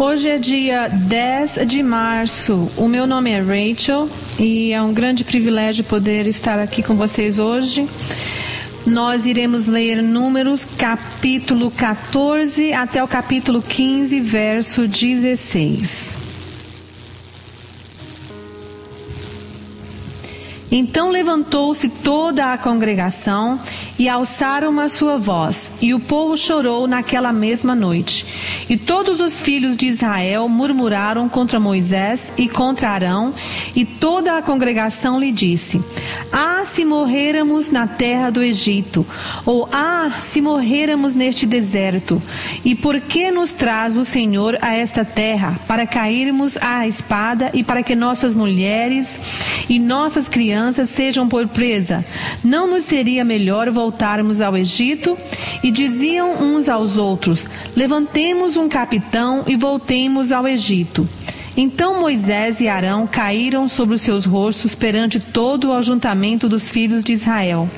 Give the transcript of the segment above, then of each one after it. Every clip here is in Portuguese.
Hoje é dia 10 de março. O meu nome é Rachel e é um grande privilégio poder estar aqui com vocês hoje. Nós iremos ler Números capítulo 14 até o capítulo 15, verso 16. Então levantou-se toda a congregação e alçaram a sua voz, e o povo chorou naquela mesma noite. E todos os filhos de Israel murmuraram contra Moisés e contra Arão, e toda a congregação lhe disse: Ah, se morrêramos na terra do Egito, ou ah, se morrêramos neste deserto. E por que nos traz o Senhor a esta terra para cairmos à espada e para que nossas mulheres e nossas crianças sejam por presa? Não nos seria melhor voltarmos ao Egito? E diziam uns aos outros: Levantemos um capitão e voltemos ao Egito. Então Moisés e Arão caíram sobre os seus rostos perante todo o ajuntamento dos filhos de Israel.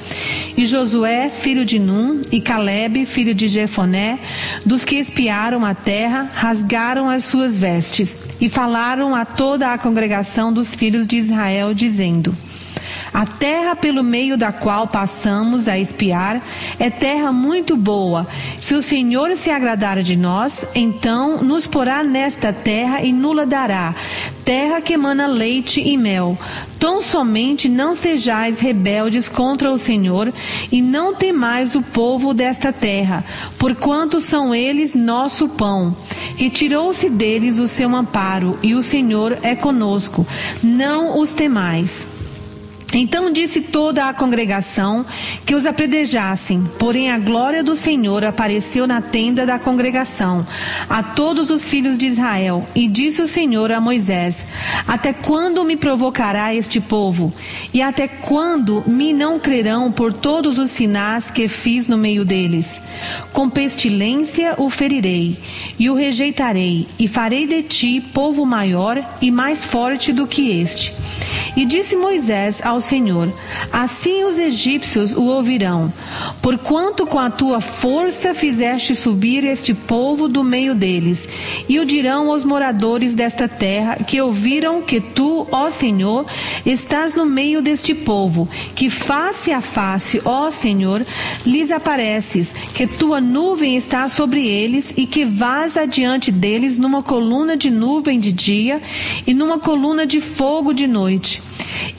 E Josué, filho de Num, e Caleb, filho de Jefoné, dos que espiaram a terra, rasgaram as suas vestes e falaram a toda a congregação dos filhos de Israel, dizendo: a terra pelo meio da qual passamos a espiar é terra muito boa. Se o Senhor se agradar de nós, então nos porá nesta terra e nula dará. Terra que emana leite e mel. Tão somente não sejais rebeldes contra o Senhor e não temais o povo desta terra, porquanto são eles nosso pão. Retirou-se deles o seu amparo e o Senhor é conosco. Não os temais. Então disse toda a congregação que os apredejassem, porém a glória do Senhor apareceu na tenda da congregação a todos os filhos de Israel. E disse o Senhor a Moisés: Até quando me provocará este povo? E até quando me não crerão por todos os sinais que fiz no meio deles? Com pestilência o ferirei e o rejeitarei, e farei de ti povo maior e mais forte do que este. E disse Moisés ao Senhor: Assim os egípcios o ouvirão, porquanto com a tua força fizeste subir este povo do meio deles. E o dirão aos moradores desta terra, que ouviram que tu, ó Senhor, estás no meio deste povo, que face a face, ó Senhor, lhes apareces, que tua nuvem está sobre eles e que vás adiante deles numa coluna de nuvem de dia e numa coluna de fogo de noite.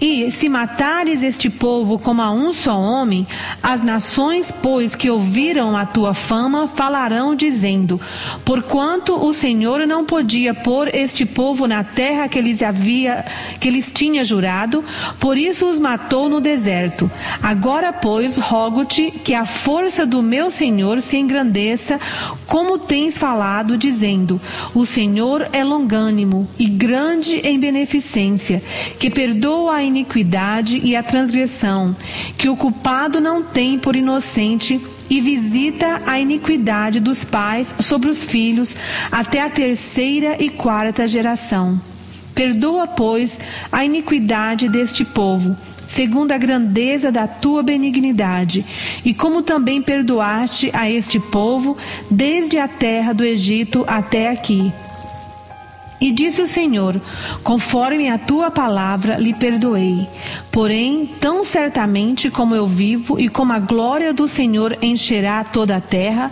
E se matares este povo como a um só homem, as nações, pois, que ouviram a tua fama, falarão dizendo: Porquanto o Senhor não podia pôr este povo na terra que lhes havia, que lhes tinha jurado, por isso os matou no deserto. Agora, pois, rogo-te que a força do meu Senhor se engrandeça, como tens falado, dizendo: O Senhor é longânimo e grande em beneficência, que perdoa a iniquidade e a transgressão, que o culpado não tem por inocente e visita a iniquidade dos pais sobre os filhos até a terceira e quarta geração. Perdoa, pois, a iniquidade deste povo, segundo a grandeza da tua benignidade, e como também perdoaste a este povo desde a terra do Egito até aqui e disse o Senhor: Conforme a tua palavra lhe perdoei. Porém, tão certamente como eu vivo e como a glória do Senhor encherá toda a terra,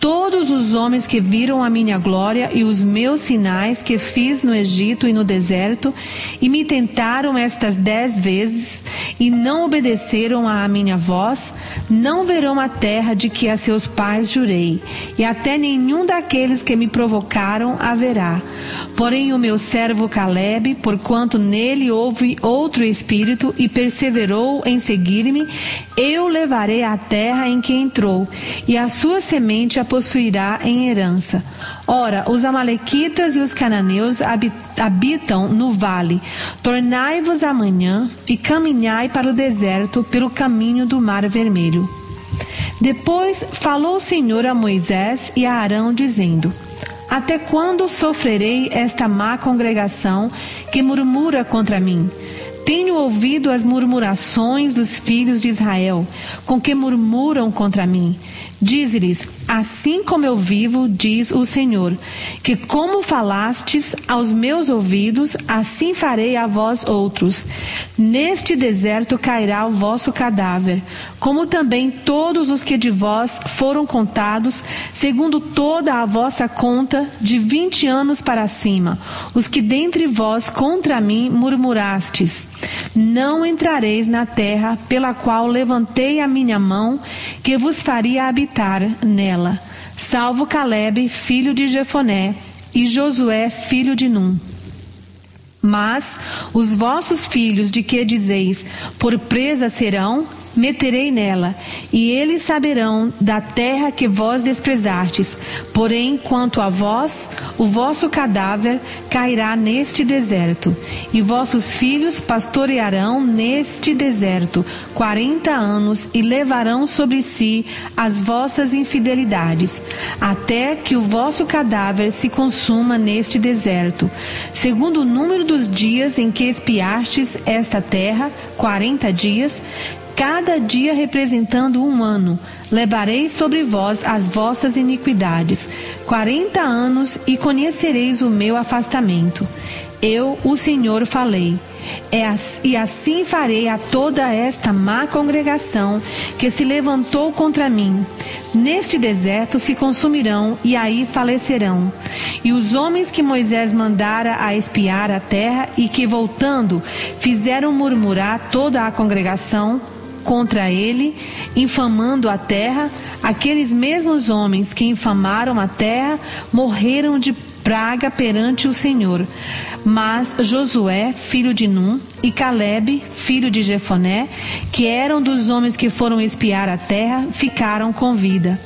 todos os homens que viram a minha glória e os meus sinais que fiz no Egito e no deserto, e me tentaram estas dez vezes, e não obedeceram à minha voz, não verão a terra de que a seus pais jurei, e até nenhum daqueles que me provocaram haverá. Porém, o meu servo Caleb, porquanto nele houve outro espírito e perseverou em seguir-me, eu levarei à terra em que entrou, e a sua semente a possuirá em herança. Ora, os Amalequitas e os cananeus habitam no vale. Tornai-vos amanhã e caminhai para o deserto pelo caminho do Mar Vermelho. Depois falou o Senhor a Moisés e a Arão, dizendo: Até quando sofrerei esta má congregação que murmura contra mim? Tenho ouvido as murmurações dos filhos de Israel, com que murmuram contra mim. Dize-lhes: assim como eu vivo, diz o Senhor, que como falastes aos meus ouvidos, assim farei a vós outros. Neste deserto cairá o vosso cadáver, como também todos os que de vós foram contados, segundo toda a vossa conta, de vinte anos para cima, os que dentre vós contra mim murmurastes. Não entrareis na terra pela qual levantei a minha mão, que vos faria habitar nela, salvo Caleb, filho de Jefoné, e Josué, filho de Num. Mas os vossos filhos, de que dizeis, por presa serão, meterei nela, e eles saberão da terra que vós desprezastes. Porém, quanto a vós, o vosso cadáver cairá neste deserto, e vossos filhos pastorearão neste deserto quarenta anos e levarão sobre si as vossas infidelidades, até que o vosso cadáver se consuma neste deserto. Segundo o número dos dias em que espiastes esta terra, quarenta dias, cada dia representando um ano. Levareis sobre vós as vossas iniquidades. Quarenta anos e conhecereis o meu afastamento. Eu, o Senhor, falei. É, e assim farei a toda esta má congregação que se levantou contra mim. Neste deserto se consumirão e aí falecerão. E os homens que Moisés mandara a espiar a terra e que, voltando, fizeram murmurar toda a congregação, contra ele, infamando a terra, aqueles mesmos homens que infamaram a terra morreram de praga perante o Senhor. Mas Josué, filho de Num, e Caleb, filho de Jefoné, que eram dos homens que foram espiar a terra, ficaram com vida.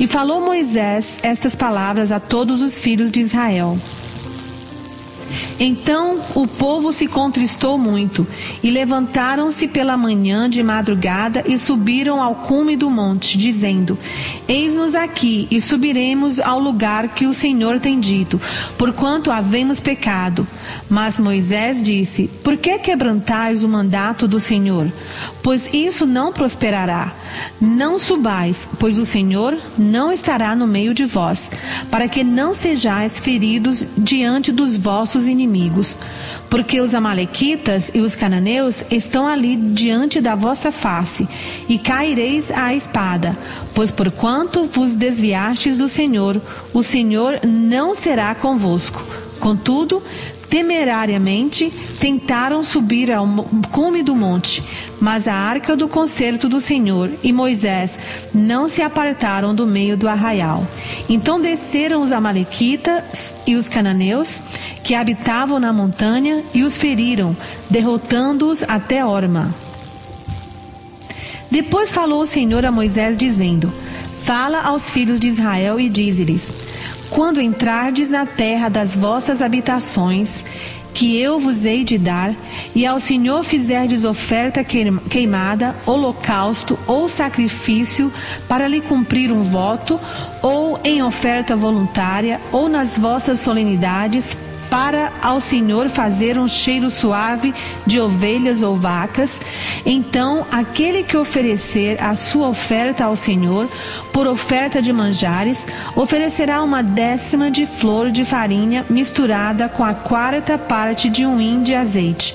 E falou Moisés estas palavras a todos os filhos de Israel. Então o povo se contristou muito, e levantaram-se pela manhã de madrugada e subiram ao cume do monte, dizendo: Eis-nos aqui, e subiremos ao lugar que o Senhor tem dito, porquanto havemos pecado. Mas Moisés disse: Por que quebrantais o mandato do Senhor? Pois isso não prosperará. Não subais, pois o Senhor não estará no meio de vós, para que não sejais feridos diante dos vossos inimigos. Porque os Amalequitas e os cananeus estão ali diante da vossa face, e caireis à espada. Pois porquanto vos desviastes do Senhor, o Senhor não será convosco. Contudo, temerariamente tentaram subir ao cume do monte, mas a arca do concerto do Senhor e Moisés não se apartaram do meio do arraial. Então desceram os amalequitas e os cananeus que habitavam na montanha e os feriram, derrotando-os até Orma. Depois falou o Senhor a Moisés dizendo: Fala aos filhos de Israel e dize-lhes: quando entrardes na terra das vossas habitações, que eu vos hei de dar, e ao Senhor fizerdes oferta queimada, holocausto ou sacrifício, para lhe cumprir um voto, ou em oferta voluntária, ou nas vossas solenidades, para ao Senhor fazer um cheiro suave de ovelhas ou vacas, então aquele que oferecer a sua oferta ao Senhor, por oferta de manjares, oferecerá uma décima de flor de farinha misturada com a quarta parte de um hin de azeite.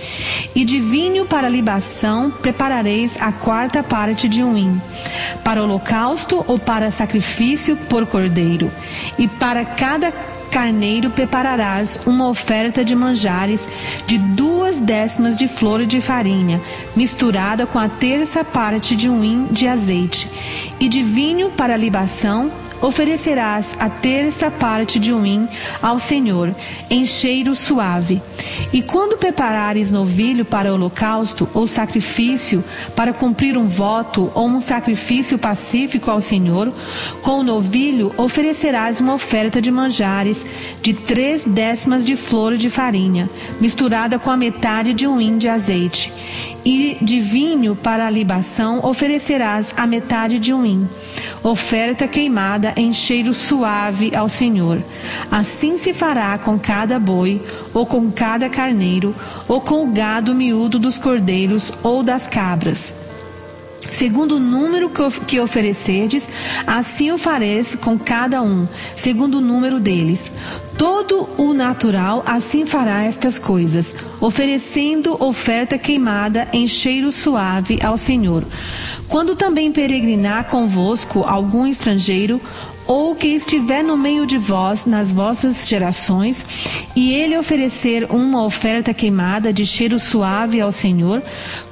E de vinho para libação preparareis a quarta parte de um hin, para holocausto ou para sacrifício por cordeiro. E para cada carneiro prepararás uma oferta de manjares de duas décimas de flor de farinha, misturada com a terça parte de um hin de azeite, e de vinho para libação oferecerás a terça parte de um hin ao Senhor, em cheiro suave. E quando preparares novilho para holocausto ou sacrifício, para cumprir um voto ou um sacrifício pacífico ao Senhor, com o novilho oferecerás uma oferta de manjares de três décimas de flor de farinha, misturada com a metade de um hin de azeite. E de vinho para a libação oferecerás a metade de um hin oferta queimada em cheiro suave ao Senhor. Assim se fará com cada boi, ou com cada carneiro, ou com o gado miúdo dos cordeiros ou das cabras. Segundo o número que oferecerdes, assim o fareis com cada um, segundo o número deles. Todo o natural assim fará estas coisas, oferecendo oferta queimada em cheiro suave ao Senhor. Quando também peregrinar convosco algum estrangeiro, ou que estiver no meio de vós nas vossas gerações, e ele oferecer uma oferta queimada de cheiro suave ao Senhor,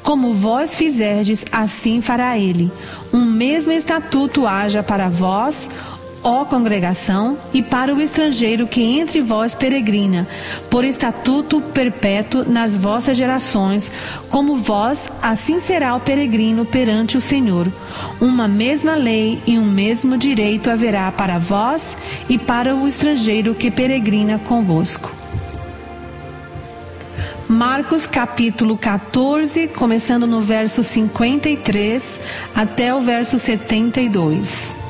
como vós fizerdes, assim fará ele. Um mesmo estatuto haja para vós, ó congregação, e para o estrangeiro que entre vós peregrina, por estatuto perpétuo nas vossas gerações, como vós, assim será o peregrino perante o Senhor. Uma mesma lei e um mesmo direito haverá para vós e para o estrangeiro que peregrina convosco. Marcos capítulo 14, começando no verso 53 até o verso 72.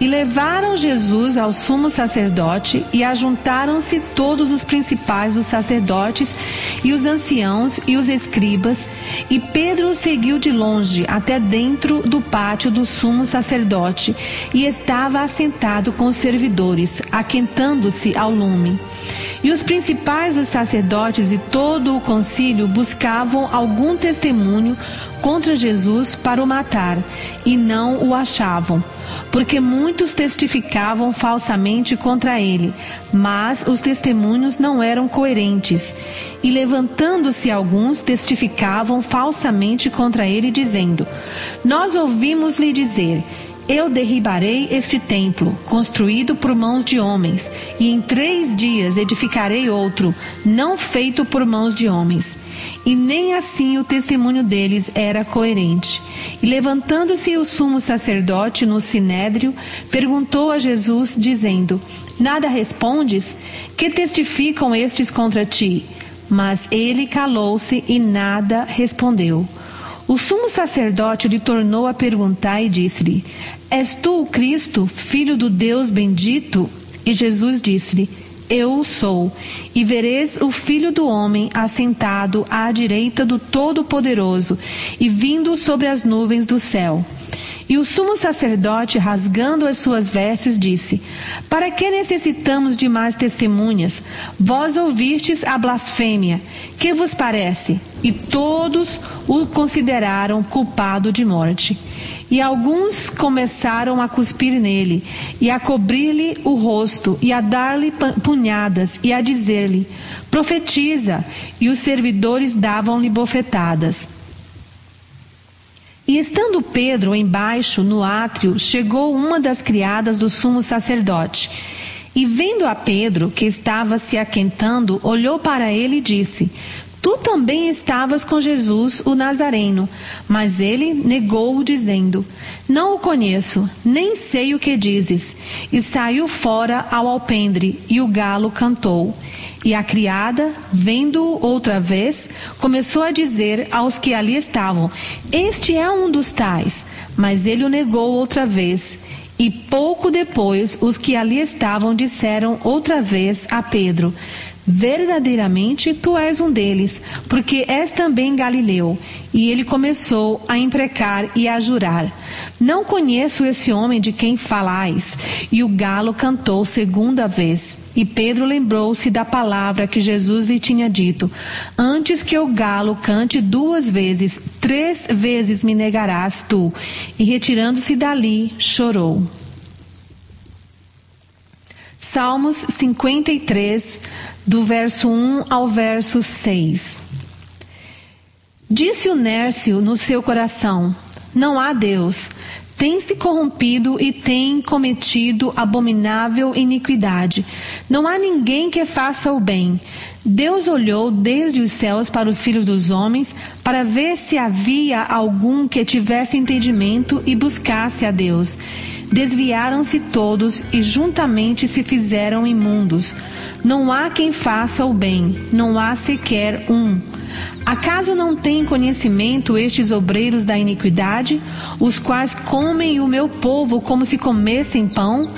E levaram Jesus ao sumo sacerdote, e ajuntaram-se todos os principais dos sacerdotes, e os anciãos e os escribas, e Pedro seguiu de longe até dentro do pátio do sumo sacerdote, e estava assentado com os servidores, aquentando-se ao lume. E os principais dos sacerdotes e todo o concílio buscavam algum testemunho contra Jesus para o matar, e não o achavam porque muitos testificavam falsamente contra ele, mas os testemunhos não eram coerentes. E levantando-se alguns, testificavam falsamente contra ele, dizendo: Nós ouvimos-lhe dizer. Eu derribarei este templo, construído por mãos de homens, e em três dias edificarei outro, não feito por mãos de homens. E nem assim o testemunho deles era coerente. E levantando-se o sumo sacerdote no sinédrio, perguntou a Jesus, dizendo: Nada respondes? Que testificam estes contra ti? Mas ele calou-se e nada respondeu. O sumo sacerdote lhe tornou a perguntar e disse-lhe: És tu o Cristo, filho do Deus bendito? E Jesus disse-lhe: eu sou, e vereis o Filho do Homem assentado à direita do Todo-Poderoso e vindo sobre as nuvens do céu. E o sumo sacerdote, rasgando as suas vestes, disse: Para que necessitamos de mais testemunhas? Vós ouvistes a blasfêmia. Que vos parece? E todos o consideraram culpado de morte. E alguns começaram a cuspir nele, e a cobrir-lhe o rosto, e a dar-lhe punhadas, e a dizer-lhe: Profetiza! E os servidores davam-lhe bofetadas. E estando Pedro embaixo no átrio, chegou uma das criadas do sumo sacerdote. E vendo a Pedro, que estava se aquentando, olhou para ele e disse: Tu também estavas com Jesus, o Nazareno. Mas ele negou, dizendo: Não o conheço, nem sei o que dizes. E saiu fora ao alpendre, e o galo cantou. E a criada, vendo-o outra vez, começou a dizer aos que ali estavam: Este é um dos tais. Mas ele o negou outra vez. E pouco depois, os que ali estavam disseram outra vez a Pedro: Verdadeiramente tu és um deles, porque és também Galileu. E ele começou a imprecar e a jurar: Não conheço esse homem de quem falais. E o galo cantou segunda vez. E Pedro lembrou-se da palavra que Jesus lhe tinha dito: Antes que o galo cante duas vezes, três vezes me negarás tu. E retirando-se dali, chorou. Salmos 53, do verso 1 ao verso 6. Disse o Nércio no seu coração: Não há Deus. Tem se corrompido e tem cometido abominável iniquidade. Não há ninguém que faça o bem. Deus olhou desde os céus para os filhos dos homens para ver se havia algum que tivesse entendimento e buscasse a Deus. Desviaram-se todos e juntamente se fizeram imundos. Não há quem faça o bem, não há sequer um. Acaso não têm conhecimento estes obreiros da iniquidade, os quais comem o meu povo como se comessem pão?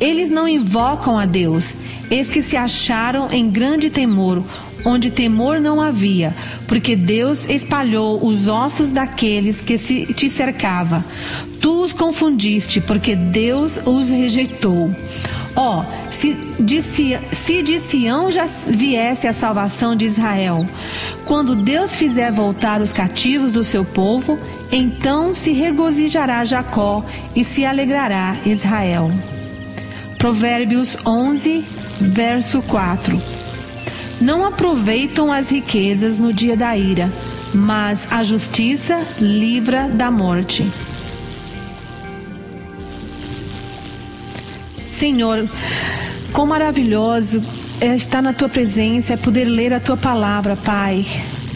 Eles não invocam a Deus, eis que se acharam em grande temor, onde temor não havia, porque Deus espalhou os ossos daqueles que se te cercava. Tu os confundiste, porque Deus os rejeitou. Ó, oh, se, de, se de Sião já viesse a salvação de Israel, quando Deus fizer voltar os cativos do seu povo, então se regozijará Jacó e se alegrará Israel. Provérbios 11, verso 4. Não aproveitam as riquezas no dia da ira, mas a justiça livra da morte. Senhor, quão maravilhoso é estar na tua presença, é poder ler a tua palavra, Pai.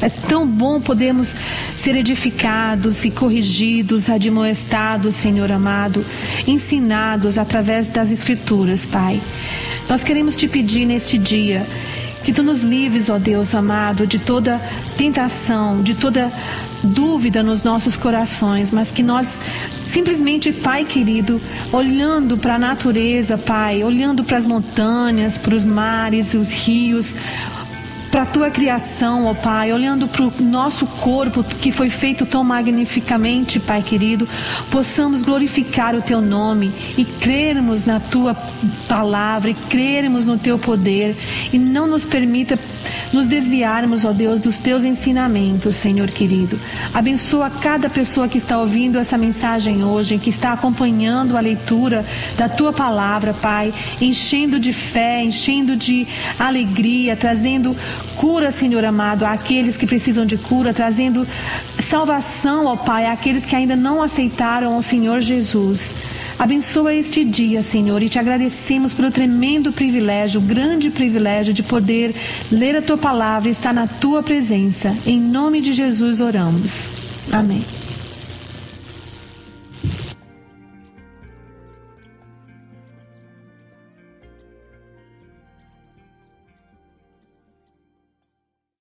É tão bom podermos ser edificados e corrigidos, admoestados, Senhor amado, ensinados através das Escrituras, Pai. Nós queremos te pedir neste dia que tu nos livres, ó Deus amado, de toda tentação, de toda dúvida nos nossos corações, mas que nós simplesmente, Pai querido, olhando para a natureza, Pai, olhando para as montanhas, para os mares, os rios, para a tua criação, ó Pai, olhando para o nosso corpo que foi feito tão magnificamente, Pai querido, possamos glorificar o teu nome e crermos na tua palavra e crermos no teu poder e não nos permita nos desviarmos, ó Deus, dos teus ensinamentos, Senhor querido. Abençoa cada pessoa que está ouvindo essa mensagem hoje, que está acompanhando a leitura da tua palavra, Pai, enchendo de fé, enchendo de alegria, trazendo cura, Senhor amado, àqueles que precisam de cura, trazendo salvação, ó Pai, àqueles que ainda não aceitaram o Senhor Jesus. Abençoa este dia, Senhor, e te agradecemos pelo tremendo privilégio, grande privilégio de poder ler a tua palavra e estar na tua presença. Em nome de Jesus oramos. Amém.